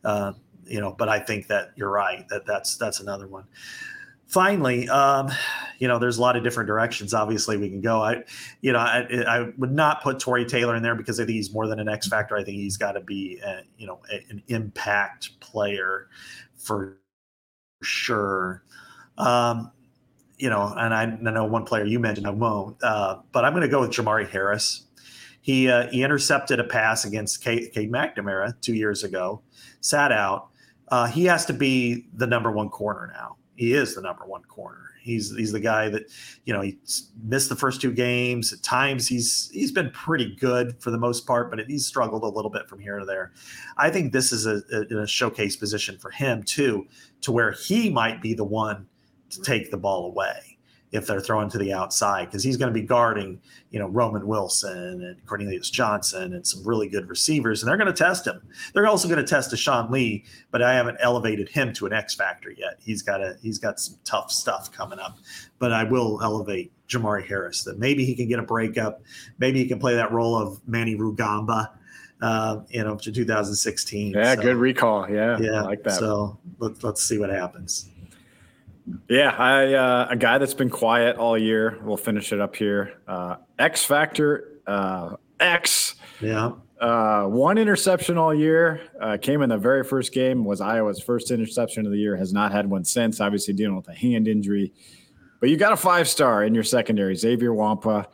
uh, you know, but I think that you're right that that's, that's another one. Finally, um, you know, there's a lot of different directions. Obviously, we can go. I, you know, I, I would not put Tory Taylor in there because I think he's more than an X factor. I think he's got to be, a, you know, a, an impact player for sure. Um, you know, and I, I, know one player you mentioned, I won't, uh, but I'm going to go with Jamari Harris. He uh, he intercepted a pass against Kate, Cade McNamara two years ago, sat out. Uh, he has to be the number one corner now he is the number one corner. He's he's the guy that you know he missed the first two games. At times he's he's been pretty good for the most part, but he's struggled a little bit from here to there. I think this is a, a, a showcase position for him too, to where he might be the one to take the ball away if they're throwing to the outside because he's going to be guarding, you know, Roman Wilson and Cornelius Johnson and some really good receivers, and they're going to test him. They're also going to test Sean Lee, but I haven't elevated him to an X factor yet. He's got a he's got some tough stuff coming up, but I will elevate Jamari Harris. That maybe he can get a breakup, maybe he can play that role of Manny Rugamba. uh, you know, to 2016. Yeah, so, good recall. Yeah, yeah, I like that. So let's let's see what happens. Yeah, I uh, a guy that's been quiet all year. We'll finish it up here. Uh, X Factor uh, X. Yeah. Uh, one interception all year. Uh, came in the very first game. Was Iowa's first interception of the year. Has not had one since. Obviously dealing with a hand injury. But you got a five star in your secondary, Xavier Nwankpa.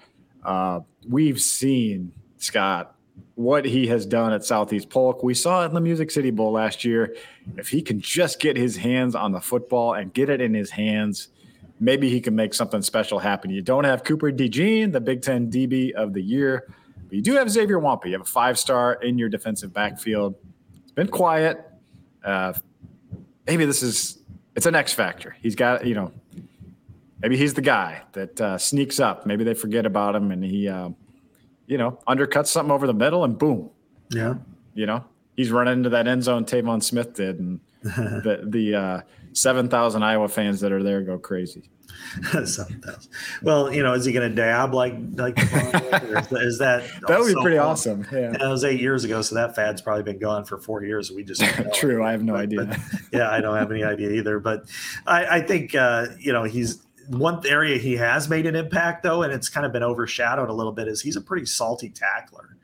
Uh, we've seen Scott what he has done at Southeast Polk. We saw it in the Music City Bowl last year. If he can just get his hands on the football and get it in his hands, maybe he can make something special happen. You don't have Cooper DeJean, the Big Ten DB of the year, but you do have Xavier Nwankpa. You have a five star in your defensive backfield. It's been quiet. Uh, maybe this is it's an X factor. He's got you know maybe he's the guy that uh, sneaks up. Maybe they forget about him and he, uh, you know, undercuts something over the middle and boom. Yeah. You know, he's running into that end zone Tevaun Smith did, and the the uh, seven thousand Iowa fans that are there go crazy. Seven thousand. Well, you know, is he going to dab like like? is that that would be pretty fun? awesome? Yeah, that was eight years ago, so that fad's probably been gone for four years. We just true. I have no but, idea. But, yeah, I don't have any idea either. But I, I think uh, you know he's one area he has made an impact though, and it's kind of been overshadowed a little bit, is he's a pretty salty tackler,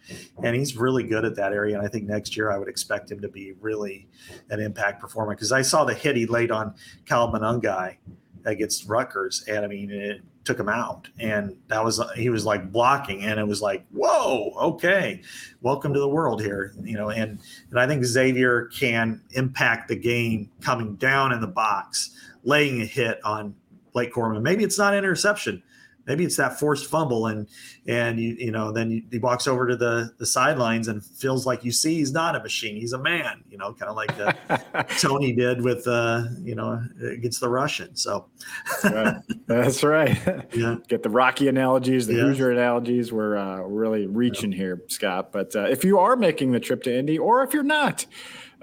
and he's really good at that area. And I think next year I would expect him to be really an impact performer because I saw the hit he laid on Kyle Monangai against Rutgers, and I mean it took him out, and that was he was like blocking, and it was like whoa, okay, welcome to the world here, you know, and and I think Xavier can impact the game coming down in the box, laying a hit on Blake Corum. Maybe it's not interception. Maybe it's that forced fumble, and and you you know then he walks over to the the sidelines and feels like you see he's not a machine, he's a man. You know, kind of like uh, Tony did with uh, you know against the Russian. So That's right. That's right. Yeah. Get the Rocky analogies, the yeah. Hoosier analogies. We're uh, really reaching yeah. here, Scott. But uh, if you are making the trip to Indy, or if you're not.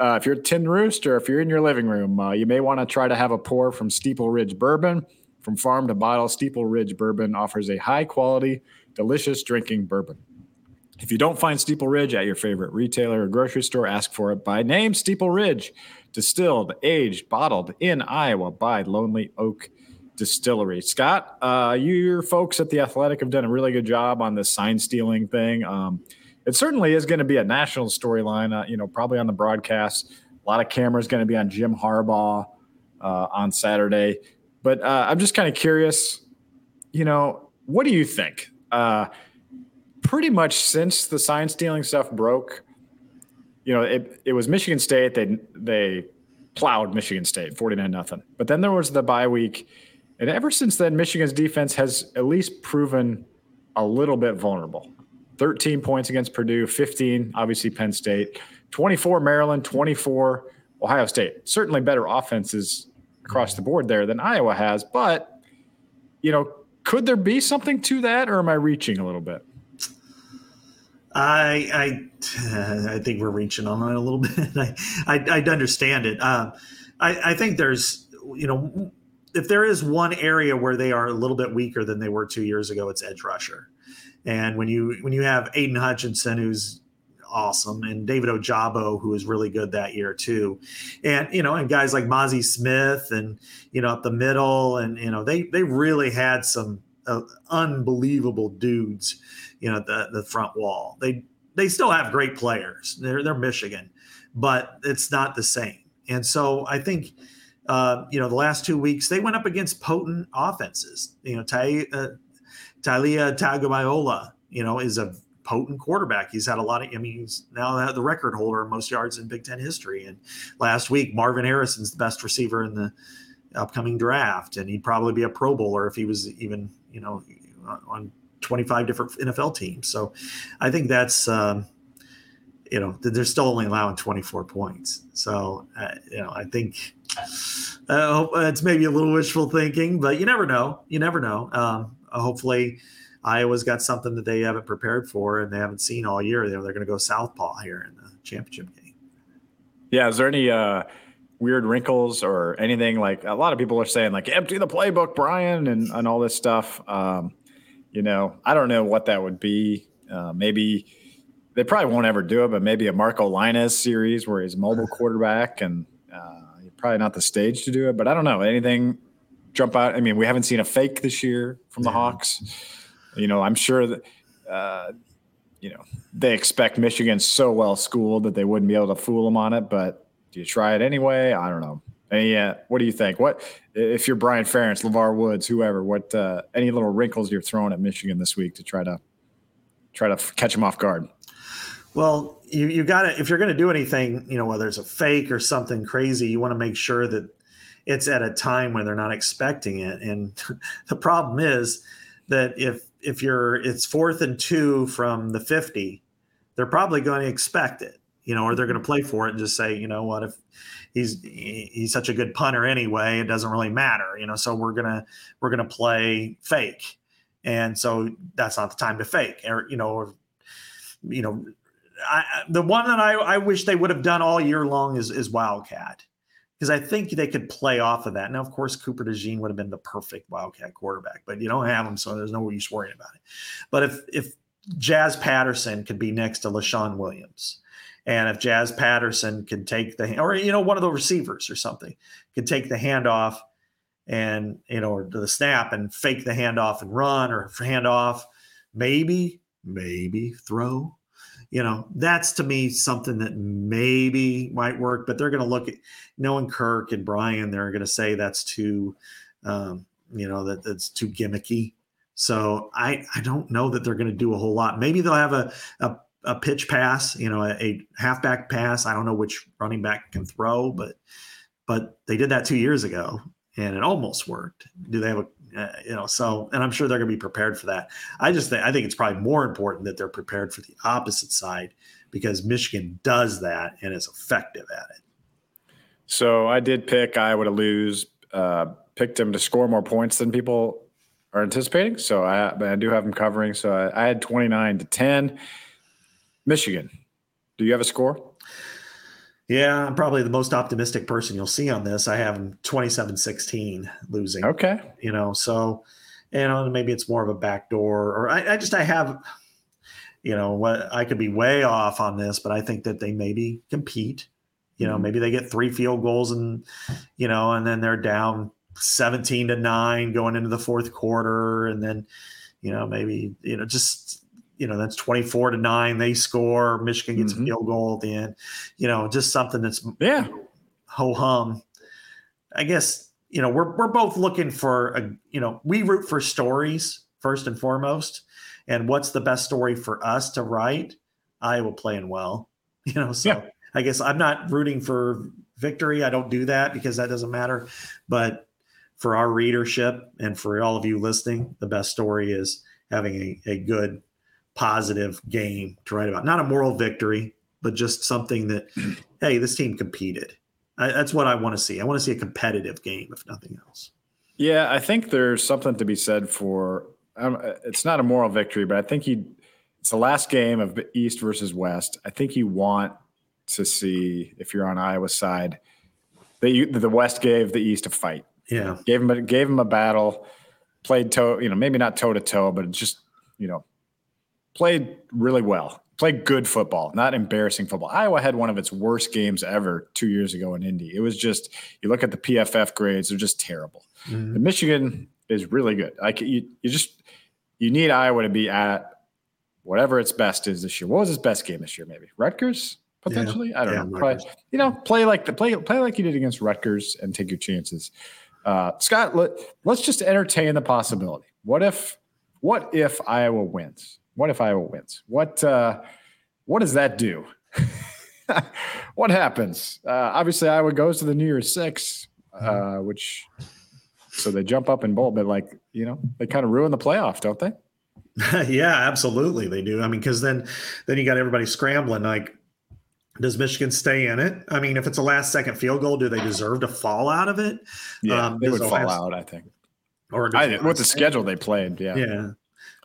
Uh, if you're a Tin Rooster, if you're in your living room, uh, you may want to try to have a pour from Steeple Ridge Bourbon. From farm to bottle, Steeple Ridge Bourbon offers a high quality, delicious drinking bourbon. If you don't find Steeple Ridge at your favorite retailer or grocery store, ask for it by name Steeple Ridge, distilled, aged, bottled in Iowa by Lonely Oak Distillery. Scott, uh, your folks at The Athletic have done a really good job on this sign stealing thing. Um, it certainly is going to be a national storyline, uh, you know, probably on the broadcast. A lot of cameras going to be on Jim Harbaugh uh, on Saturday. But uh, I'm just kind of curious, you know, what do you think? Uh, pretty much since the sign stealing stuff broke, you know, it, it was Michigan State. They they plowed Michigan State 49 nothing. But then there was the bye week. And ever since then, Michigan's defense has at least proven a little bit vulnerable. 13 points against Purdue, 15, obviously Penn State, 24 Maryland, 24 Ohio State. Certainly better offenses across the board there than Iowa has. But, you know, could there be something to that, or am I reaching a little bit? I I, I think we're reaching on it a little bit. I I, I understand it. Uh, I I think there's you know if there is one area where they are a little bit weaker than they were two years ago, it's edge rusher. And when you when you have Aiden Hutchinson, who's awesome, and David Ojabo, who was really good that year too, and you know, and guys like Mazi Smith, and you know, up the middle, and you know, they they really had some uh, unbelievable dudes, you know, the the front wall. They they still have great players. They're they're Michigan, but it's not the same. And so I think. Uh, you know, the last two weeks they went up against potent offenses. You know, Ty, uh, Tagovailoa, you know, is a potent quarterback. He's had a lot of, I mean, he's now the record holder most yards in Big Ten history. And last week, Marvin Harrison's the best receiver in the upcoming draft, and he'd probably be a Pro Bowler if he was even, you know, on 25 different NFL teams. So I think that's, um, you know, they're still only allowing 24 points. So, uh, you know, I think uh, it's maybe a little wishful thinking, but you never know. You never know. Um, hopefully, Iowa's got something that they haven't prepared for and they haven't seen all year. They're, they're going to go southpaw here in the championship game. Yeah. Is there any uh, weird wrinkles or anything like a lot of people are saying like empty the playbook, Brian, and, and all this stuff. Um, you know, I don't know what that would be. Uh, maybe they probably won't ever do it, but maybe a Marco Lainez series where he's mobile quarterback and uh, probably not the stage to do it. But I don't know anything jump out. I mean, we haven't seen a fake this year from the Hawks. You know, I'm sure that. Uh, you know, they expect Michigan so well schooled that they wouldn't be able to fool them on it. But do you try it anyway? I don't know. And yeah, what do you think? What if you're Brian Ferentz, LeVar Woods, whoever? What uh, any little wrinkles you're throwing at Michigan this week to try to try to catch them off guard? Well, you you got to if you're going to do anything, you know, whether it's a fake or something crazy, you want to make sure that it's at a time when they're not expecting it. And the problem is that if if you're it's fourth and two from the 50, they're probably going to expect it, you know, or they're going to play for it and just say, you know what, if he's he's such a good punter anyway, it doesn't really matter, you know, so we're gonna we're gonna play fake. And so that's not the time to fake, or you know, or you know, I, the one that I, I wish they would have done all year long is is Wildcat because I think they could play off of that. Now, of course, Cooper DeJean would have been the perfect Wildcat quarterback, but you don't have him, so there's no use worrying about it. But if if Jazz Patterson could be next to Leshon Williams, and if Jazz Patterson could take the or you know one of the receivers or something could take the handoff and you know or the snap and fake the handoff and run or handoff, maybe maybe throw you know, that's to me something that maybe might work, but they're going to look at knowing Kirk and Brian, they're going to say that's too, um, you know, that that's too gimmicky. So I, I don't know that they're going to do a whole lot. Maybe they'll have a, a, a pitch pass, you know, a, a halfback pass. I don't know which running back can throw, but, but they did that two years ago and it almost worked. Do they have a uh, you know, so and I'm sure they're going to be prepared for that. I just think I think it's probably more important that they're prepared for the opposite side because Michigan does that and is effective at it. So I did pick Iowa to lose. Uh, picked them to score more points than people are anticipating. So I, I do have them covering. So I, I had 29 to 10. Michigan. Do you have a score? Yeah, I'm probably the most optimistic person you'll see on this. I have them 27 16 losing. Okay. You know, so, you know, maybe it's more of a backdoor, or I, I just, I have, you know, what I could be way off on this, but I think that they maybe compete. You know, mm-hmm. maybe they get three field goals and, you know, and then they're down 17 to nine going into the fourth quarter. And then, you know, maybe, you know, just you know that's 24 to 9 they score michigan gets mm-hmm. a field goal at the end. You know just something that's yeah. ho hum i guess you know we're, we're both looking for a you know we root for stories first and foremost. And what's the best story for us to write? Iowa playing well you know so yeah. i guess i'm not rooting for victory. I don't do that because that doesn't matter. But for our readership and for all of you listening the best story is having a, a good positive game to write about. Not a moral victory, but just something that, hey, this team competed. I, that's what I want to see. I want to see a competitive game, if nothing else. Yeah, I think there's something to be said for. Um, it's not a moral victory, but I think you. It's the last game of East versus West. I think you want to see if you're on Iowa side that you, the West gave the East a fight. Yeah, gave him a, gave him a battle. Played toe, you know, maybe not toe to toe, but just you know played really well, played good football, not embarrassing football. Iowa had one of its worst games ever two years ago in Indy. It was just you look at the PFF grades; they're just terrible. Mm-hmm. Michigan is really good. Like you, you just you need Iowa to be at whatever its best is this year. What was its best game this year? Maybe Rutgers potentially. Yeah. I don't yeah, know. Probably, you know, play like the play play like you did against Rutgers and take your chances. Uh, Scott, let, let's just entertain the possibility. What if what if Iowa wins? What if Iowa wins? What uh, what does that do? what happens? Uh, obviously, Iowa goes to the New Year's Six, uh, which so they jump up in bowl, but like you know, they kind of ruin the playoff, don't they? yeah, absolutely, they do. I mean, because then then you got everybody scrambling. Like, does Michigan stay in it? I mean, if it's a last second field goal, do they deserve to fall out of it? Yeah, um, they would fall out. I think. Or I, with the schedule they played, yeah, yeah.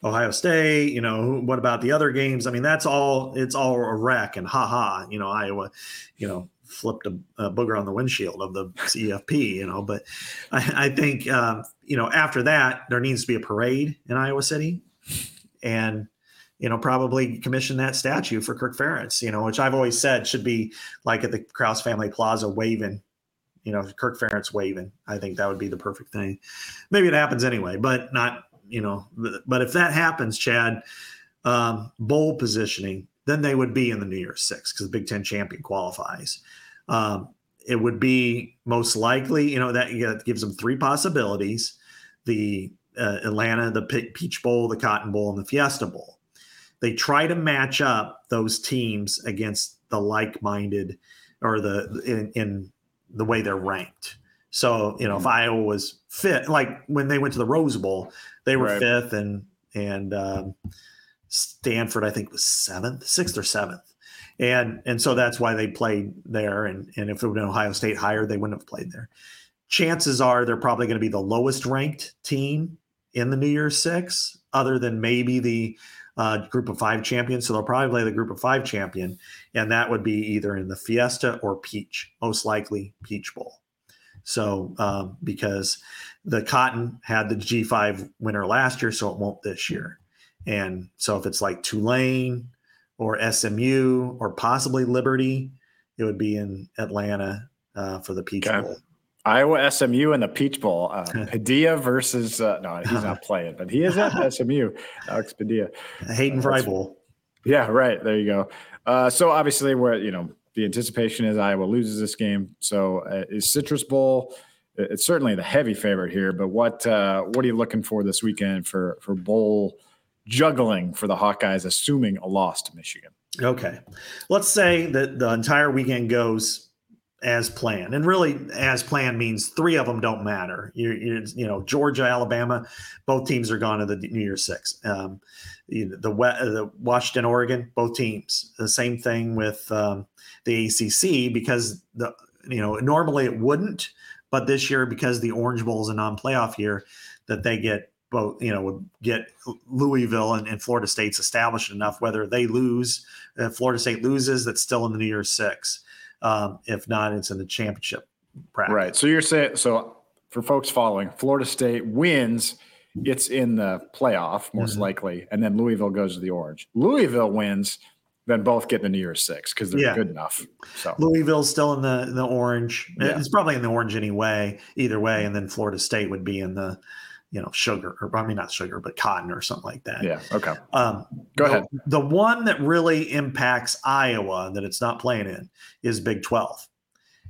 Ohio State, you know, what about the other games? I mean, that's all, it's all a wreck and haha, you know, Iowa, you know, flipped a, a booger on the windshield of the CFP, you know, but I, I think, um, you know, after that, there needs to be a parade in Iowa City. And, you know, probably commission that statue for Kirk Ferentz, you know, which I've always said should be like at the Krause Family Plaza waving, you know, Kirk Ferentz waving. I think that would be the perfect thing. Maybe it happens anyway, but not, you know, but if that happens, Chad, um, bowl positioning, then they would be in the New Year's Six because the Big Ten champion qualifies. Um, it would be most likely, you know, that, gives them three possibilities: the uh, Atlanta, the Peach Bowl, the Cotton Bowl, and the Fiesta Bowl. They try to match up those teams against the like-minded or the in, in the way they're ranked. So you know, if mm-hmm. Iowa was fifth, like when they went to the Rose Bowl, they were right. fifth, and and um, Stanford I think was seventh, sixth or seventh, and and so that's why they played there. And and if it would been Ohio State higher, they wouldn't have played there. Chances are they're probably going to be the lowest ranked team in the New Year's Six, other than maybe the uh, group of five champions. So they'll probably play the group of five champion, and that would be either in the Fiesta or Peach, most likely Peach Bowl. So um, because the Cotton had the G5 winner last year, so it won't this year. And so if it's like Tulane or SMU or possibly Liberty, it would be in Atlanta uh, for the Peach okay. Bowl. Iowa SMU in the Peach Bowl. Uh, Padilla versus uh, no, he's not playing, but he is at SMU. Alex Padilla, Hayden Fry Bowl. Yeah, right. There you go. Uh, so obviously, we're you know the anticipation is Iowa loses this game. So uh, is Citrus Bowl? It's certainly the heavy favorite here. But what uh, what are you looking for this weekend for for bowl juggling for the Hawkeyes, assuming a loss to Michigan? Okay, let's say that the entire weekend goes as planned. And really, as planned means three of them don't matter. You, you, you know, Georgia, Alabama, both teams are gone to the New Year's Six. Um, the, the Washington, Oregon, both teams. The same thing with um, the ACC because the you know normally it wouldn't, but this year because the Orange Bowl is a non-playoff year, that they get both you know would get Louisville and, and Florida State's established enough. Whether they lose, uh, Florida State loses, that's still in the New Year's Six. Um, if not, it's in the championship bracket. Right. So you're saying so for folks following, Florida State wins, it's in the playoff most mm-hmm. likely, and then Louisville goes to the Orange. Louisville wins, then both get in the New Year's Six because they're yeah. good enough. So Louisville's still in the the Orange. Yeah. It's probably in the Orange anyway. Either way, and then Florida State would be in the you know, sugar, or I mean, not sugar, but cotton or something like that. Yeah. Okay. Um, Go the, ahead. The one that really impacts Iowa that it's not playing in is Big 12.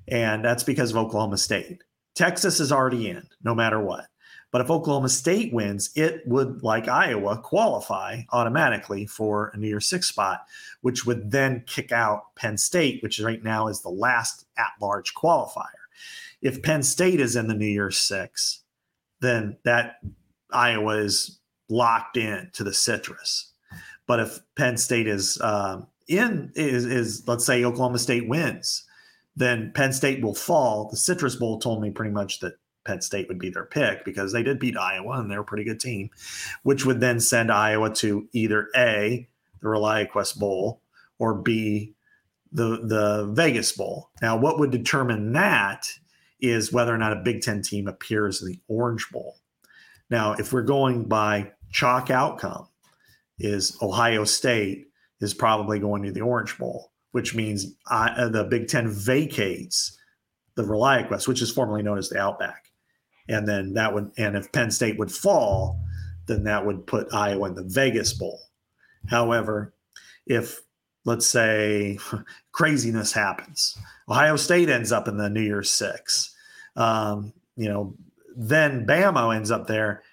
And that's because of Oklahoma State. Texas is already in, no matter what. But if Oklahoma State wins, it would, like Iowa, qualify automatically for a New Year's Six spot, which would then kick out Penn State, which right now is the last at large qualifier. If Penn State is in the New Year's Six, then that Iowa is locked in to the citrus. But if Penn State is um, in, is, is let's say Oklahoma State wins, then Penn State will fall. The Citrus Bowl told me pretty much that Penn State would be their pick because they did beat Iowa and they're a pretty good team, which would then send Iowa to either A, the ReliaQuest Bowl, or B, the the Vegas Bowl. Now, what would determine that is whether or not a Big Ten team appears in the Orange Bowl. Now, if we're going by chalk outcome, is Ohio State is probably going to the Orange Bowl, which means I, uh, the Big Ten vacates the ReliaQuest, which is formerly known as the Outback, and then that would and if Penn State would fall, then that would put Iowa in the Vegas Bowl. However, if let's say craziness happens, Ohio State ends up in the New Year's Six um, you know, then Bama ends up there,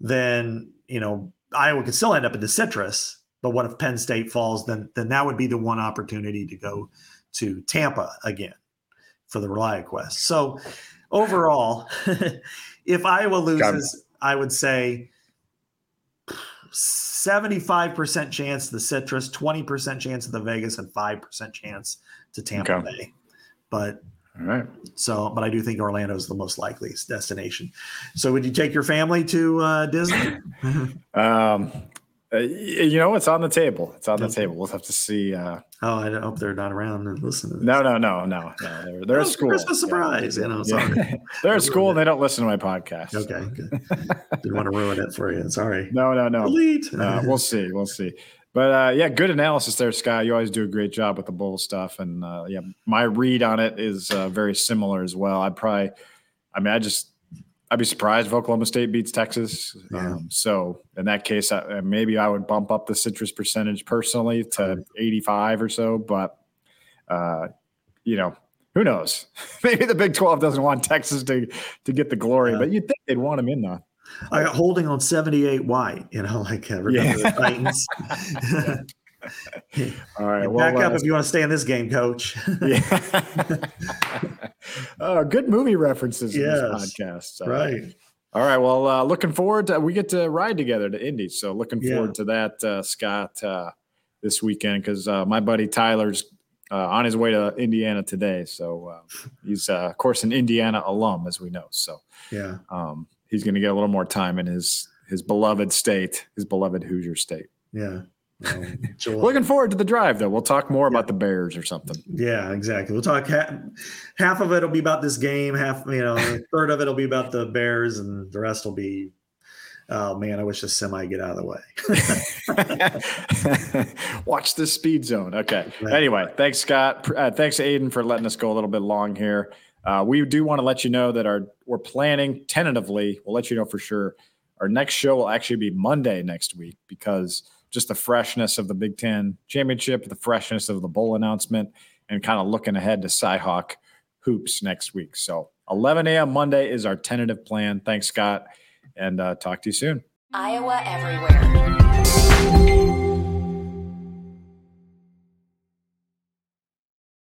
then you know Iowa could still end up in the citrus. But what if Penn State falls? Then then that would be the one opportunity to go to Tampa again for the ReliaQuest. So overall, if Iowa loses, I would say 75% chance to the Citrus, 20% chance to the Vegas, and 5% chance to Tampa okay. Bay. But all right. So, but I do think Orlando is the most likely destination. So, would you take your family to uh, Disney? um, uh, you know, it's on the table. It's on the table. We'll have to see. Uh, oh, I hope they're not around and listening. No, no, no, no, no. They're, they're at school. Christmas surprise. Yeah. You know, sorry. they're at school and they don't listen to my podcast. Okay, good. Didn't want to ruin it for you. Sorry. No, no, no. Elite. Uh, we'll see. We'll see. But uh, yeah, good analysis there, Scott. You always do a great job with the bowl stuff, and uh, yeah, my read on it is uh, very similar as well. I'd probably, I mean, I just, I'd be surprised if Oklahoma State beats Texas. Yeah. Um, so in that case, I, maybe I would bump up the citrus percentage personally to 85 or so. But uh, you know, who knows? maybe the Big 12 doesn't want Texas to to get the glory, yeah. but you'd think they'd want them in though. I got holding on 78 white, you know, like uh, remember yeah. the Titans. All right. Well, back up uh, if you want to stay in this game, coach. yeah. oh, good movie references yes, in this podcast. Uh, right. All right. Well, uh, looking forward to we get to ride together to Indy. So looking forward yeah. to that, uh, Scott, uh, this weekend because my buddy Tyler's on his way to Indiana today. So he's of course an Indiana alum, as we know. So yeah. Um, he's going to get a little more time in his his beloved state, his beloved Hoosier state. Yeah. Um, Looking forward to the drive, though. We'll talk more yeah. about the Bears or something. Yeah, exactly. We'll talk half, half of it will be about this game, half you know, third of it will be about the Bears, and the rest will be. Oh man, I wish the semi get out of the way. Watch the speed zone. Okay. Anyway, thanks, Scott. Uh, thanks, Aiden, for letting us go a little bit long here. Uh, we do want to let you know that our we're planning tentatively. We'll let you know for sure. Our next show will actually be Monday next week because just the freshness of the Big Ten championship, the freshness of the bowl announcement, and kind of looking ahead to Cyhawk hoops next week. So 11 a.m. Monday is our tentative plan. Thanks, Scott, and uh, talk to you soon. Iowa everywhere.